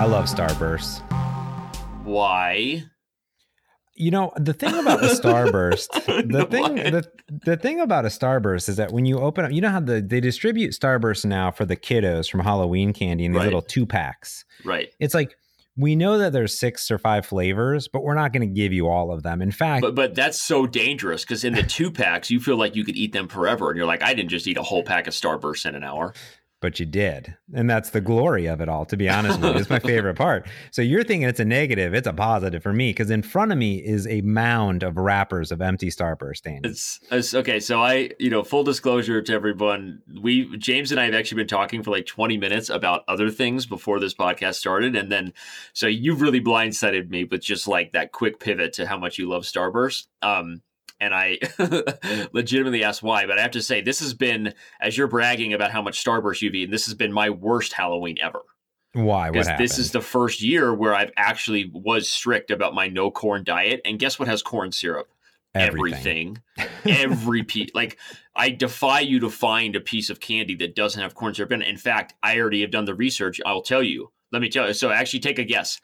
I love Starburst. Why? You know, the thing about a Starburst, the thing the, the thing about a Starburst is that when you open up, you know how the they distribute Starburst now for the kiddos from Halloween candy in these Right. little two packs. Right. It's like we know that there's six or five flavors, but we're not going to give you all of them. In fact, But but that's so dangerous because in the two packs, you feel like you could eat them forever, and you're like, I didn't just eat a whole pack of Starburst in an hour. But you did. And that's the glory of it all, to be honest with you. It's my favorite part. So you're thinking it's a negative, it's a positive for me because in front of me is a mound of wrappers of empty Starburst, Danny. It's, it's okay. So I, you know, full disclosure to everyone, we James and I have actually been talking for like 20 minutes about other things before this podcast started, and then so you've really blindsided me with just like that quick pivot to how much you love Starburst. Um, and I mm. legitimately asked why, but I have to say this has been as you're bragging about how much Starburst you've eaten. This has been my worst Halloween ever. Why? Because this is the first year where I've actually was strict about my no corn diet. And guess what has corn syrup? everything. Everything. Every piece. Like I defy you to find a piece of candy that doesn't have corn syrup in it. In fact, I already have done the research. I'll tell you. Let me tell you. So actually take a guess.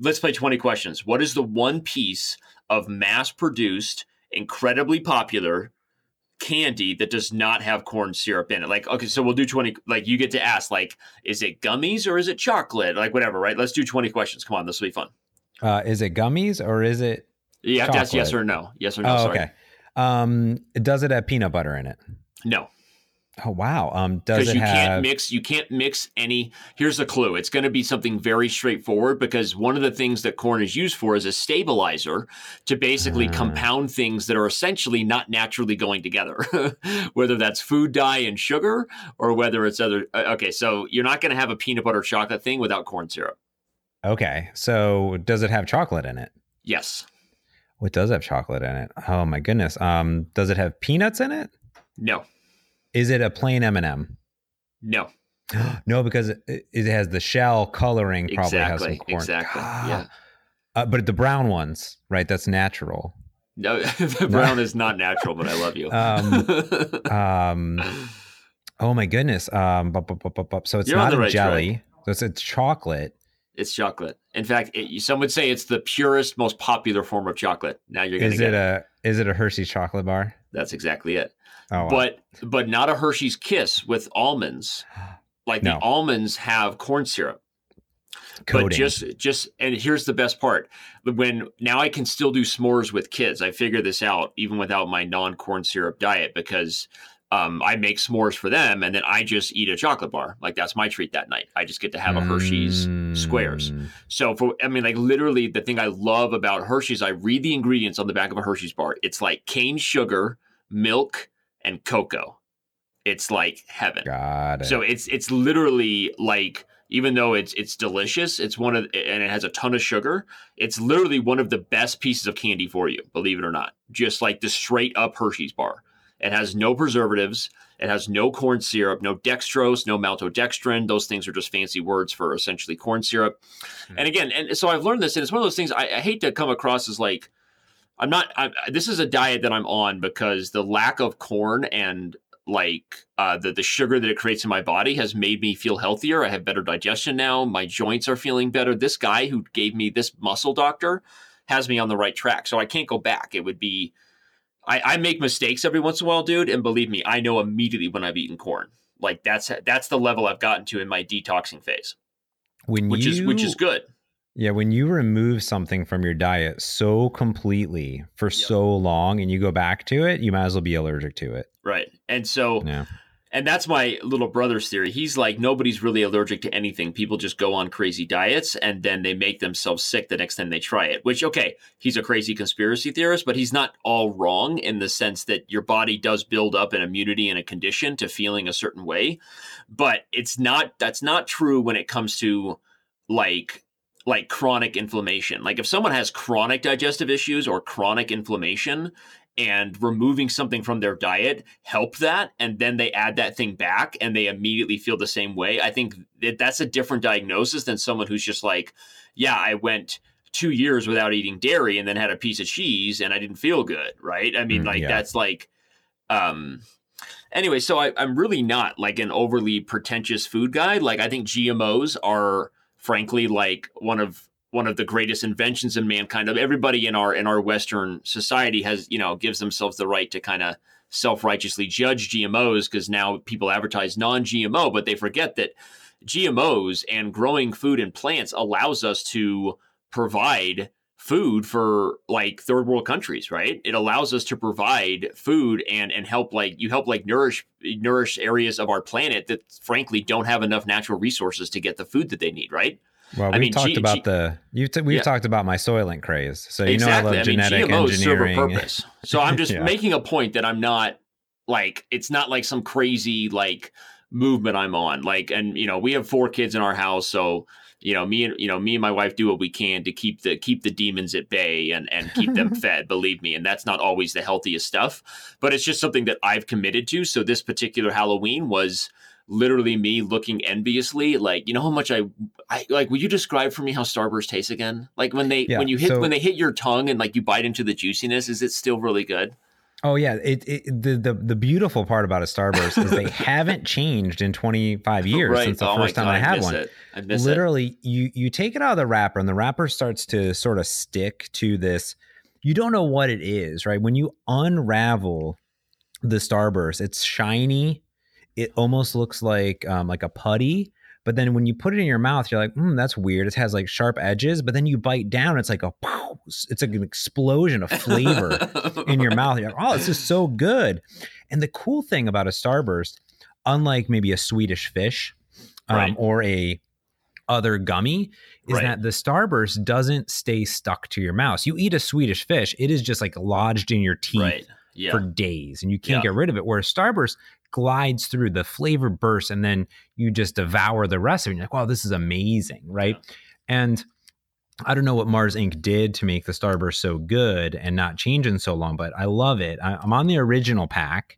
Let's play 20 questions. What is the one piece of mass produced, incredibly popular candy that does not have corn syrup in it? Like, okay, so we'll do 20. Like, you get to ask, like, is it gummies or is it chocolate? Like, whatever, right? Let's do 20 questions. Come on, this will be fun. Uh, is it gummies or is it? You have to ask yes or no. Yes or no. oh, sorry. okay. Um, does it have peanut butter in it? No. Oh wow. Um, does because it you have? can't mix you can't mix any here's a clue it's going to be something very straightforward because one of the things that corn is used for is a stabilizer to basically Ah. compound things that are essentially not naturally going together whether that's food dye and sugar or whether it's other uh, okay so you're not going to have a peanut butter chocolate thing without corn syrup okay. So does it have chocolate in it? yes What does have chocolate in it? Oh my goodness. Um, does it have peanuts in it? no Is it a plain M and m no No, because it, it has the shell coloring. Probably has some exactly corn. exactly Ah. yeah Uh, but the brown ones, right? That's natural. no the brown is not natural but i love you Um, Oh my goodness. Um, bu- bu- bu- so it's You're not a right jelly. So it's, it's chocolate. It's chocolate. In fact, it, some would say it's the purest, most popular form of chocolate. Now you're going to Is get it a is it a Hershey chocolate bar? That's exactly it. Oh, wow. But but not a Hershey's Kiss with almonds. Like No. the almonds have corn syrup. coating. But just just and here's the best part. When now I can still do s'mores with kids. I figure this out even without my non-corn syrup diet because um, I make s'mores for them and then I just eat a chocolate bar. Like that's my treat that night. I just get to have a Hershey's squares. Mm. So for I mean, like literally, the thing I love about Hershey's, I read the ingredients on the back of a Hershey's bar. It's like cane sugar, milk, and cocoa. It's like heaven. Got it. So it's it's literally like even though it's it's delicious, it's one of and it has a ton of sugar. It's literally one of the best pieces of candy for you, believe it or not. Just like the straight up Hershey's bar. It has no preservatives. It has no corn syrup, no dextrose, no maltodextrin. Those things are just fancy words for essentially corn syrup. Hmm. And again, and so I've learned this, and it's one of those things I, I hate to come across as like I'm not. I, this is a diet that I'm on because the lack of corn and like uh, the the sugar that it creates in my body has made me feel healthier. I have better digestion now. My joints are feeling better. This guy who gave me this muscle doctor has me on the right track, so I can't go back. It would be. I, I make mistakes every once in a while, dude, and believe me, I know immediately when I've eaten corn. Like that's that's the level I've gotten to in my detoxing phase, when which you, is which is good. Yeah, when you remove something from your diet so completely for so long and you go back to it, you might as well be allergic to it. Right. And so Yeah. and that's my little brother's theory. He's like nobody's really allergic to anything. People just go on crazy diets and then they make themselves sick the next time they try it. Which okay, he's a crazy conspiracy theorist, but he's not all wrong in the sense that your body does build up an immunity and a condition to feeling a certain way. But it's not that's not true when it comes to like like chronic inflammation. Like if someone has chronic digestive issues or chronic inflammation and removing something from their diet help that and then they add that thing back and they immediately feel the same way. I think that that's a different diagnosis than someone who's just like, yeah, I went 2 years without eating dairy and then had a piece of cheese and I didn't feel good, right? I mean Mm, like yeah. that's like um anyway, so I, I'm really not like an overly pretentious food guy. Like I think GMOs are frankly like one of one of the greatest inventions in mankind. Everybody in our in our Western society has you know gives themselves the right to kind of self righteously judge GMOs because now people advertise non GMO, but they forget that GMOs and growing food and plants allows us to provide food for like third world countries right it allows us to provide food and and help like you help like nourish nourish areas of our planet that frankly don't have enough natural resources to get the food that they need right well, we talked G- about G- the you t- we've yeah. talked about my Soylent craze, so you exactly. know I love I mean, genetic GMOs engineering. Serve a purpose. So I'm just yeah. making a point that I'm not like it's not like some crazy like movement I'm on. Like, and you know, we have four kids in our house, so you know, me and you know, me and my wife do what we can to keep the keep the demons at bay and and keep them fed. Believe me, and that's not always the healthiest stuff, but it's just something that I've committed to. So this particular Halloween was literally me looking enviously like you know how much I, I like will you describe for me how starburst tastes again like when they yeah, when you hit so, when they hit your tongue and like you bite into the juiciness is it still really good Oh yeah, it, it, the the the beautiful part about a Starburst is they haven't changed in 25 years right. since the oh first time God, I had I one. It. I Literally, it. you you take it out of the wrapper and the wrapper starts to sort of stick to this. You don't know what it is, right? When you unravel the Starburst, it's shiny. It almost looks like um, like a putty, but then when you put it in your mouth, you're like, hmm, that's weird. It has like sharp edges, but then you bite down, it's like a, it's like an explosion of flavor in your mouth. You're like, oh, this is so good. And the cool thing about a Starburst, unlike maybe a Swedish fish um, right. or a other gummy, is right. that the Starburst doesn't stay stuck to your mouth. You eat a Swedish fish, it is just like lodged in your teeth. Right. Yeah. for days and you can't yeah. get rid of it. Whereas Starburst glides through the flavor bursts and then you just devour the rest of it. You're like, wow, this is amazing, right? Yeah. And I don't know what Mars Inc. did to make the Starburst so good and not change in so long, but I love it. I, am on the original pack,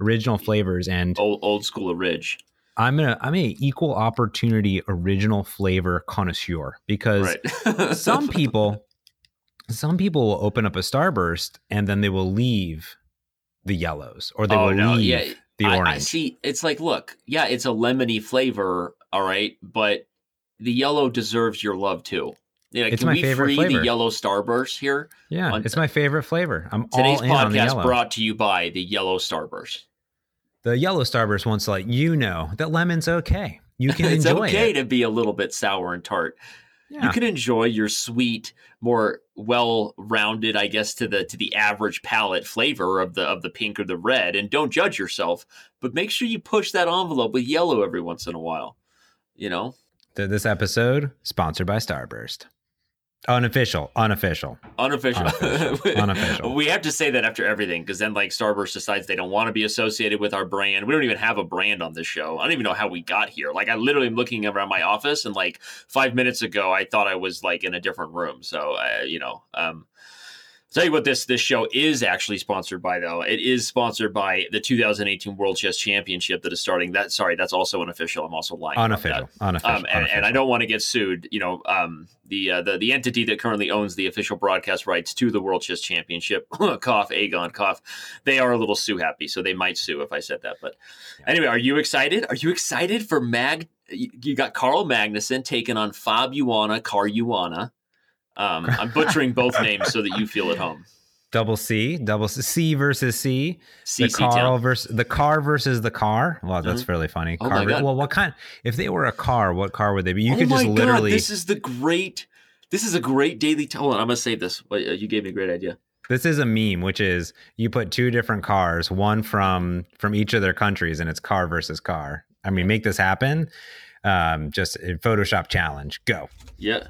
original flavors, and old old school Ridge. I'm a I'm a equal opportunity original flavor connoisseur because right. some people some people will open up a Starburst and then they will leave the yellows or they oh, will no. leave yeah the orange. I, I see. It's like, look, yeah, it's a lemony flavor, all right, but the yellow deserves your love too. Yeah, it's can my we favorite free flavor. the yellow starburst here? Yeah, on, it's my favorite flavor. I'm today's podcast brought to you by the yellow starburst. The yellow starburst wants to let you know that lemon's okay. You can it's enjoy okay it. to be a little bit sour and tart. Yeah. You can enjoy your sweet, more well-rounded, I guess, to the to the average palate flavor of the of the pink or the red, and don't judge yourself. But make sure you push that envelope with yellow every once in a while. You know. This episode sponsored by Starburst. Unofficial, unofficial, unofficial, unofficial. unofficial. we have to say that after everything, because then like Starburst decides they don't want to be associated with our brand. We don't even have a brand on this show. I don't even know how we got here. Like I literally am looking around my office, and like five minutes ago, I thought I was like in a different room. So uh, you know, um, tell you what this this show is actually sponsored by though. It is sponsored by the 2018 World Chess Championship that is starting. That sorry, that's also unofficial. I'm also lying. Unofficial. Unofficial. Um, and, unofficial. and, I don't want to get sued. You know, um, the uh, the the entity that currently owns the official broadcast rights to the World Chess Championship, cough, Agon, cough. They are a little sue happy, so they might sue if I said that. But yeah. anyway, are you excited? Are you excited for Mag? You got Carl Magnusson taking on Fabiano Caruana um, I'm butchering both names so that you feel at home. Double C, double C, C versus C. C the car versus the car versus the car. Well, that's mm-hmm. really funny. Oh car, well, what kind? If they were a car, what car would they be? You oh could just literally. God, this is the great. This is a great daily. T- Hold on, I'm gonna save this. Uh, you gave me a great idea. This is a meme, which is you put two different cars, one from from each of their countries, and it's car versus car. I mean, make this happen. Um, just Photoshop challenge. Go. Yeah.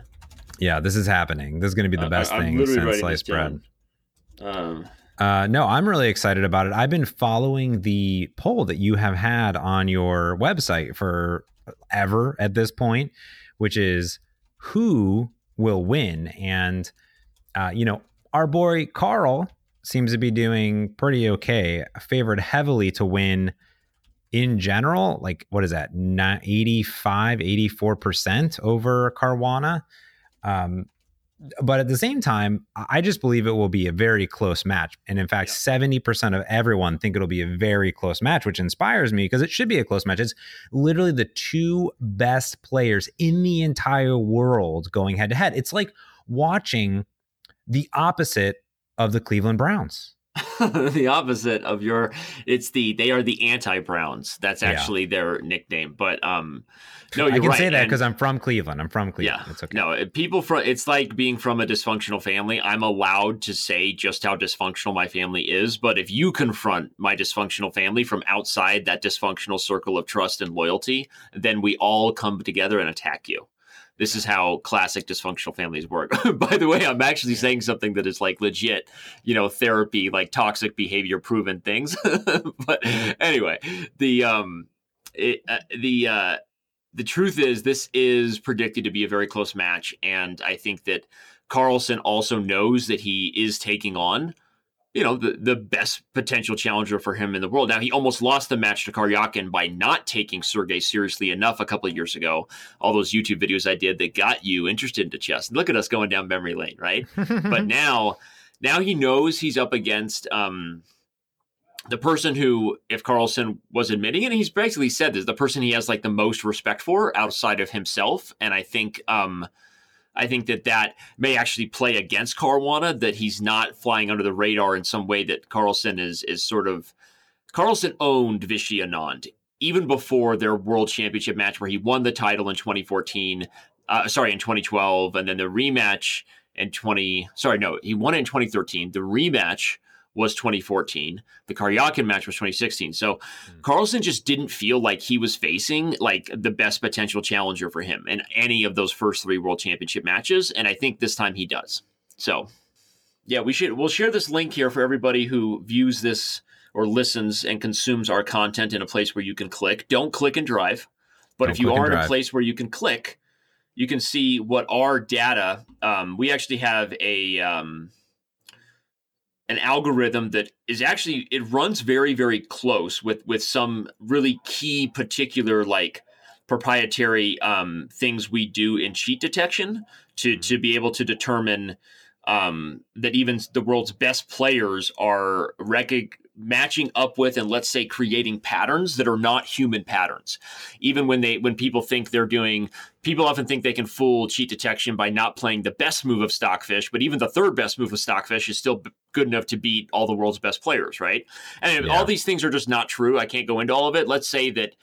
Yeah, this is happening. This is going to be the best uh, thing since sliced bread. Um, uh, no, I'm really excited about it. I've been following the poll that you have had on your website for ever at this point, which is who will win. And, uh, you know, our boy Carl seems to be doing pretty okay, favored heavily to win in general. Like, what is that? 85, 84% over Caruana. Um, but at the same time, I just believe it will be a very close match. And in fact, yeah. 70% of everyone think it'll be a very close match, which inspires me because it should be a close match. It's literally the two best players in the entire world going head to head. It's like watching the opposite of the Cleveland Browns. the opposite of your it's the they are the anti browns that's actually yeah. their nickname but um no i can right. say that because i'm from cleveland. I'm from cleveland. Yeah. It's okay. No people from it's like being from a dysfunctional family. I'm allowed to say just how dysfunctional my family is but if you confront my dysfunctional family from outside that dysfunctional circle of trust and loyalty then we all come together and attack you this is how classic dysfunctional families work. By the way, I'm actually saying something that is like legit, you know, therapy, like toxic behavior proven things. but anyway, the um, it, uh, the uh, the truth is this is predicted to be a very close match, and I think that Carlsen also knows that he is taking on you know, the, the best potential challenger for him in the world. Now, he almost lost the match to Karyakin by not taking Sergey seriously enough a couple of years ago. All those YouTube videos I did that got you interested into chess. Look at us going down memory lane, right? but now, now he knows he's up against um, the person who, if Carlsen was admitting, and he's basically said this, the person he has like the most respect for outside of himself. And I think, um, I think that that may actually play against Caruana that he's not flying under the radar in some way that Carlsen is is sort of Carlsen owned Vishy Anand even before their world championship match where he won the title in 2014 uh, sorry in 2012 and then the rematch in 20 sorry no he won it in 2013 the rematch was 2014. The Karyakin match was 2016. So mm. Carlsen just didn't feel like he was facing like the best potential challenger for him in any of those first three world championship matches. And I think this time he does. So yeah, we should we'll share this link here for everybody who views this or listens and consumes our content in a place where you can click. Don't click and drive. But Don't if you are in a place where you can click, you can see what our data. Um, we actually have a um, an algorithm that is actually it runs very very close with with some really key particular like proprietary um, things we do in cheat detection to mm-hmm. to be able to determine um, that even the world's best players are rec- matching up with and let's say creating patterns that are not human patterns. Even when they when people think they're doing people often think they can fool cheat detection by not playing the best move of stockfish but even the third best move of stockfish is still good enough to beat all the world's best players right? And yeah. all these things are just not true i can't go into all of it. Let's say that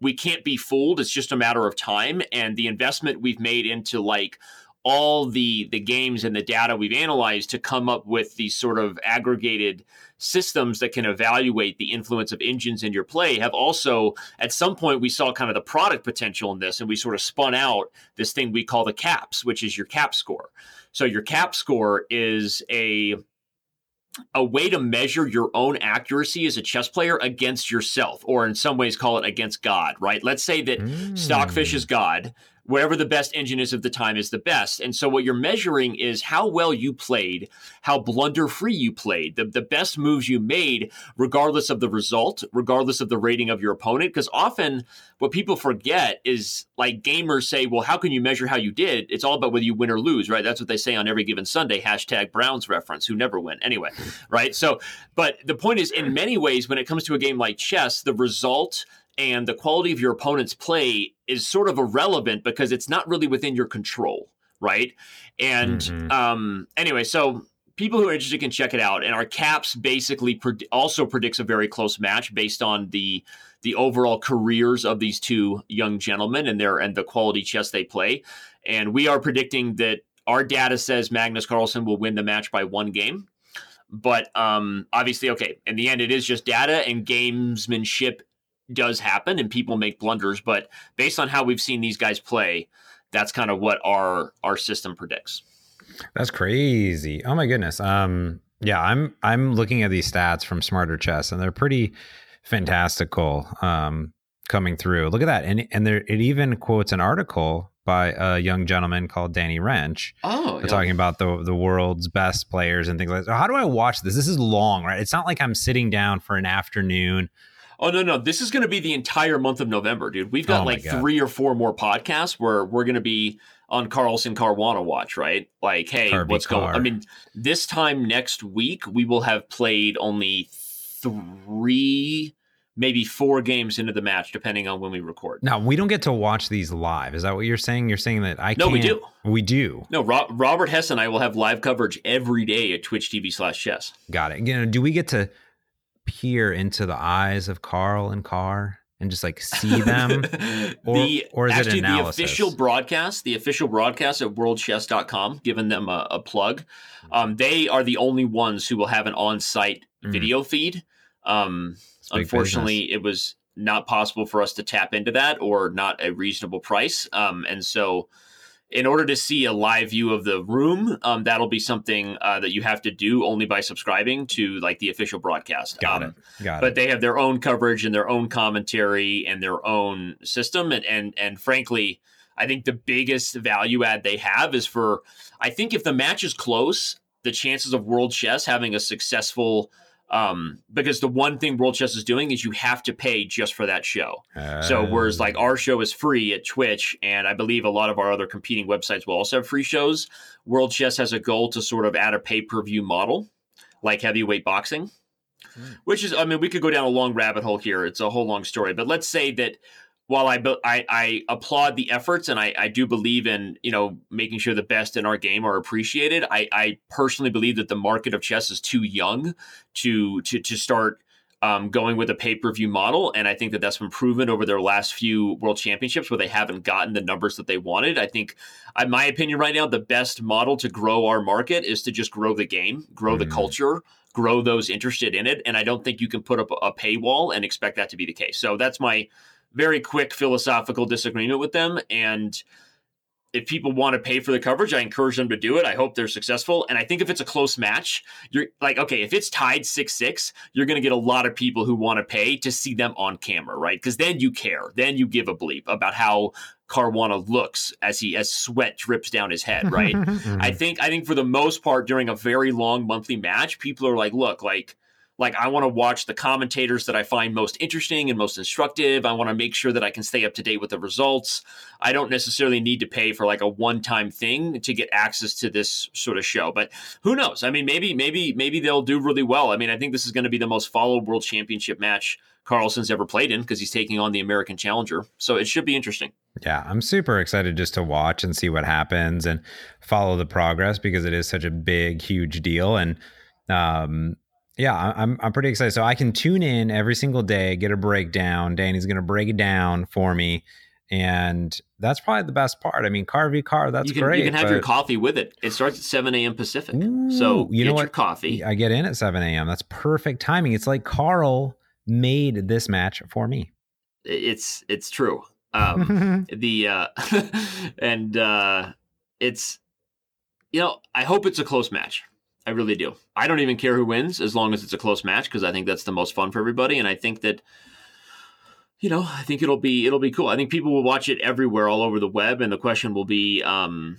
we can't be fooled. It's just a matter of time. And the investment we've made into like all the the games and the data we've analyzed to come up with these sort of aggregated systems that can evaluate the influence of engines in your play have also at some point we saw kind of the product potential in this and we sort of spun out this thing we call the caps which is your cap score so your cap score is a a way to measure your own accuracy as a chess player against yourself, or in some ways call it against God, right? Let's say that mm. Stockfish is God whatever the best engine is of the time is the best. And so what you're measuring is how well you played, how blunder free you played, the, the best moves you made, regardless of the result, regardless of the rating of your opponent. Because often what people forget is like gamers say, well, how can you measure how you did? It's all about whether you win or lose, right? That's what they say on every given Sunday, hashtag Browns reference, who never win. Anyway, right? So, but the point is, in many ways, when it comes to a game like chess, the result and the quality of your opponent's play is sort of irrelevant because it's not really within your control, right? And mm-hmm. um, anyway, so people who are interested can check it out. And our caps basically pred- also predicts a very close match based on the the overall careers of these two young gentlemen and their and the quality chess they play. And we are predicting that our data says Magnus Carlsen will win the match by one game. But um, obviously, okay, in the end, it is just data and gamesmanship does happen and people make blunders, but based on how we've seen these guys play, that's kind of what our our system predicts. That's crazy. Oh my goodness. Um yeah, I'm I'm looking at these stats from Smarter Chess and they're pretty fantastical um coming through. Look at that. And and there it even quotes an article by a young gentleman called Danny Rensch. Oh, yeah. talking about the the world's best players and things like that. So how do I watch this? This is long, right? It's not like I'm sitting down for an afternoon Oh no, no, this is going to be the entire month of November, dude. We've got oh like God. three or four more podcasts where we're going to be on Carlsen Caruana watch, right? Like, hey, Carby what's Car. going? I mean, this time next week we will have played only three maybe four games into the match, depending on when we record. Now we don't get to watch these live. Is that what you're saying? You're saying that I no, can't. we do. We do. No, Ro- Robert Hess and I will have live coverage every day at Twitch TV slash Chess. Got it. You know, do we get to peer into the eyes of Carl and Carr? And just like see them, or, the, or is actually, it analysis? the official broadcast, the official broadcast at worldchess.com, giving them a, a plug. Um, they are the only ones who will have an on-site mm. video feed. Um, Unfortunately, business. it was not possible for us to tap into that or not a reasonable price. Um, and so, in order to see a live view of the room, um, that'll be something uh, that you have to do only by subscribing to like the official broadcast. Got um, it. Got but it. they have their own coverage and their own commentary and their own system. And and and frankly, I think the biggest value add they have is for I think if the match is close, the chances of World Chess having a successful um, because the one thing World Chess is doing is you have to pay just for that show. Uh, so whereas like our show is free at Twitch, and I believe a lot of our other competing websites will also have free shows. World Chess has a goal to sort of add a pay per view model, like heavyweight boxing. Hmm. Which is, I mean, we could go down a long rabbit hole here. It's a whole long story, but let's say that while I, I, I applaud the efforts and I, I do believe in you know making sure the best in our game are appreciated, I, I personally believe that the market of chess is too young to to to start um, going with a pay per view model, and I think that that's been proven over their last few World Championships where they haven't gotten the numbers that they wanted. I think, in my opinion, right now the best model to grow our market is to just grow the game, grow mm. the culture, grow those interested in it, and I don't think you can put up a paywall and expect that to be the case. So that's my very quick philosophical disagreement with them. And if people want to pay for the coverage, I encourage them to do it. I hope they're successful. And I think if it's a close match, you're like, okay, if it's tied 6 6, you're going to get a lot of people who want to pay to see them on camera, right? Because then you care. Then you give a bleep about how Caruana looks as he as sweat drips down his head, right? mm-hmm. I think I think for the most part during a very long monthly match, people are like, look, like like I want to watch the commentators that I find most interesting and most instructive. I want to make sure that I can stay up to date with the results. I don't necessarily need to pay for like a one-time thing to get access to this sort of show. But who knows? I mean, maybe maybe maybe they'll do really well. I mean, I think this is going to be the most followed World Championship match Carlsen's ever played in because he's taking on the American Challenger. So it should be interesting. Yeah, I'm super excited just to watch and see what happens and follow the progress because it is such a big, huge deal. And um, yeah, I'm I'm pretty excited. So I can tune in every single day, get a breakdown. Danny's going to break it down for me, and that's probably the best part. I mean, car v car, that's you can, great. You can have your coffee with it. It starts at 7 a.m. Pacific. Ooh, so you know what? coffee. I get in at 7 a.m. That's perfect timing. It's like Carl made this match for me. It's it's true. Um, the uh, and uh, it's you know I hope it's a close match. I really do. I don't even care who wins as long as it's a close match because I think that's the most fun for everybody. And I think that, you know, I think it'll be it'll be cool. I think people will watch it everywhere, all over the web, and the question will be, um,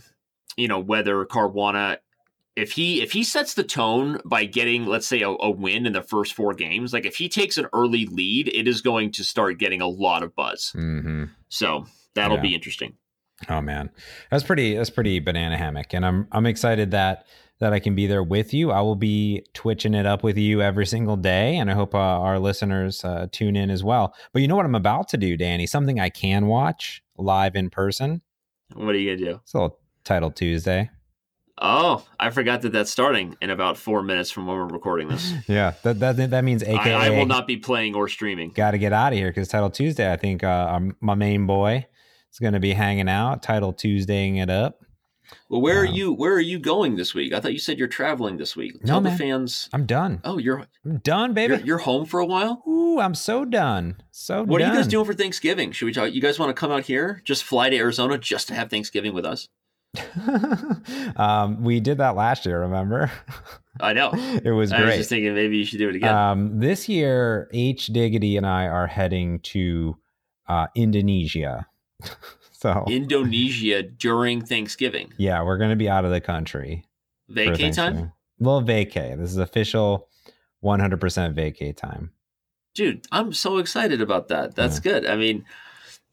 you know, whether Caruana, if he if he sets the tone by getting, let's say, a, a win in the first four games, like if he takes an early lead, it is going to start getting a lot of buzz. Mm-hmm. So that'll yeah. be interesting. Oh man, that's pretty. That's pretty banana hammock, and I'm I'm excited that that I can be there with you. I will be twitching it up with you every single day, and I hope uh, our listeners uh, tune in as well. But you know what I'm about to do, Danny? Something I can watch live in person. What are you gonna do? It's a little title Tuesday. Oh, I forgot that that's starting in about four minutes from when we're recording this. yeah, that that that means AKA. I, I will not be playing or streaming. Got to get out of here because Title Tuesday. I think uh, my main boy is going to be hanging out. Title Tuesdaying it up. Well, where um, are you? Where are you going this week? I thought you said you're traveling this week. Tell no, man. the fans. I'm done. Oh, you're I'm done, baby. You're, you're, home for a while. Ooh, I'm so done. So. What done. are you guys doing for Thanksgiving? Should we talk? You guys want to come out here? Just fly to Arizona just to have Thanksgiving with us? um, we did that last year. Remember? I know. it was great. I was just thinking maybe you should do it again. Um, this year, H Diggity and I are heading to uh, Indonesia. So Indonesia during Thanksgiving. Yeah, we're going to be out of the country. Vacay time? Well, vacay. This is official 100% vacay time. dude, I'm so excited about that. That's yeah. good. I mean,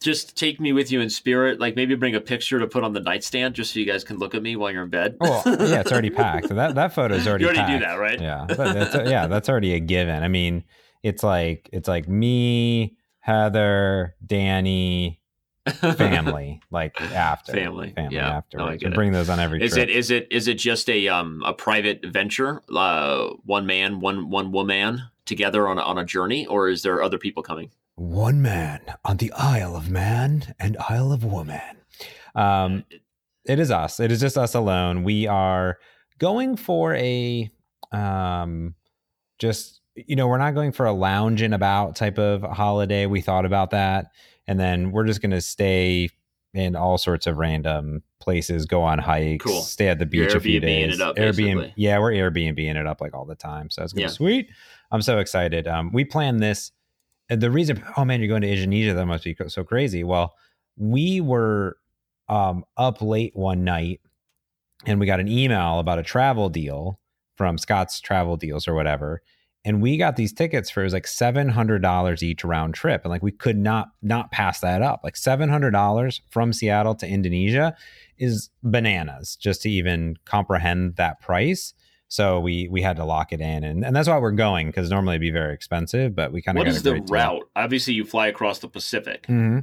just take me with you in spirit. Like maybe bring a picture to put on the nightstand just so you guys can look at me while you're in bed. Oh, well, yeah, it's already packed. That that photo is already. You already packed. do that, right? Yeah, that's, uh, yeah, that's already a given. I mean, it's like it's like me, Heather, Danny, family, like after family, family yeah. after. No, bring those on every. Is trip. it is it is it just a um a private venture, uh, one man, one one woman together on a, on a journey, or is there other people coming? one man on the Isle of Man and Isle of Woman. Um, it is us. It is just us alone. We are going for a um, just you know we're not going for a lounging about type of holiday. We thought about that, and then we're just going to stay in all sorts of random places, go on hikes, cool. stay at the beach a few days. Up, Airbnb, yeah, we're Airbnb it up like all the time. So it's gonna yeah. be sweet. I'm so excited. Um, we planned this the reason, oh man, you're going to Indonesia, that must be so crazy. Well, we were um, up late one night and we got an email about a travel deal from Scott's Travel Deals or whatever. And we got these tickets for it was like seven hundred dollars each round trip, and like we could not not pass that up. Like seven hundred dollars from Seattle to Indonesia is bananas just to even comprehend that price. So we we had to lock it in, and, and that's why we're going because normally it'd be very expensive, but we kind of. What is the route? Obviously, you fly across the Pacific. Mm-hmm.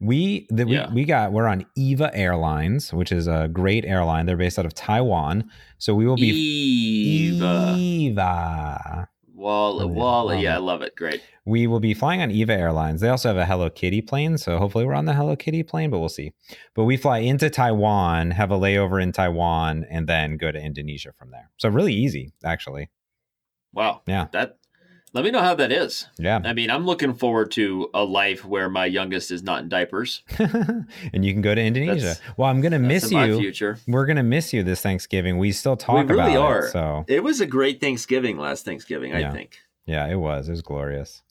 We the, yeah. we we got we're on EVA Airlines, which is a great airline. They're based out of Taiwan, so we will be EVA. EVA. Wall, Wall, yeah, I love it. Great. We will be flying on EVA Airlines. They also have a Hello Kitty plane, so hopefully we're on the Hello Kitty plane, but we'll see. But we fly into Taiwan, have a layover in Taiwan, and then go to Indonesia from there. So really easy, actually. Wow. Yeah. That let me know how that is. Yeah. I mean, I'm looking forward to a life where my youngest is not in diapers. and you can go to Indonesia. That's, well, I'm going to miss you. future. We're going to miss you this Thanksgiving. We still talk we really about are. it. So it was a great Thanksgiving last Thanksgiving, yeah. I think. Yeah, it was. It was glorious.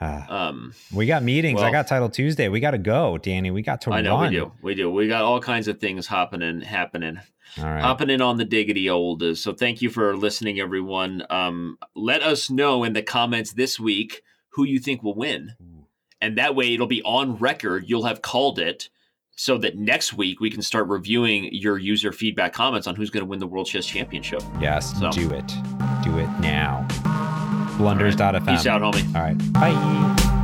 Um, we got meetings. Well, I got Title Tuesday. We got to go, Danny. We got to. I know run. we do. We do. We got all kinds of things happening, happening. All right. Hopping in on the diggity old. So thank you for listening, everyone. Um, let us know in the comments this week who you think will win. And that way it'll be on record. You'll have called it so that next week we can start reviewing your user feedback comments on who's going to win the World Chess Championship. Yes, so. do it. Do it now. Blunders.fm. Peace out, homie. All right. Bye.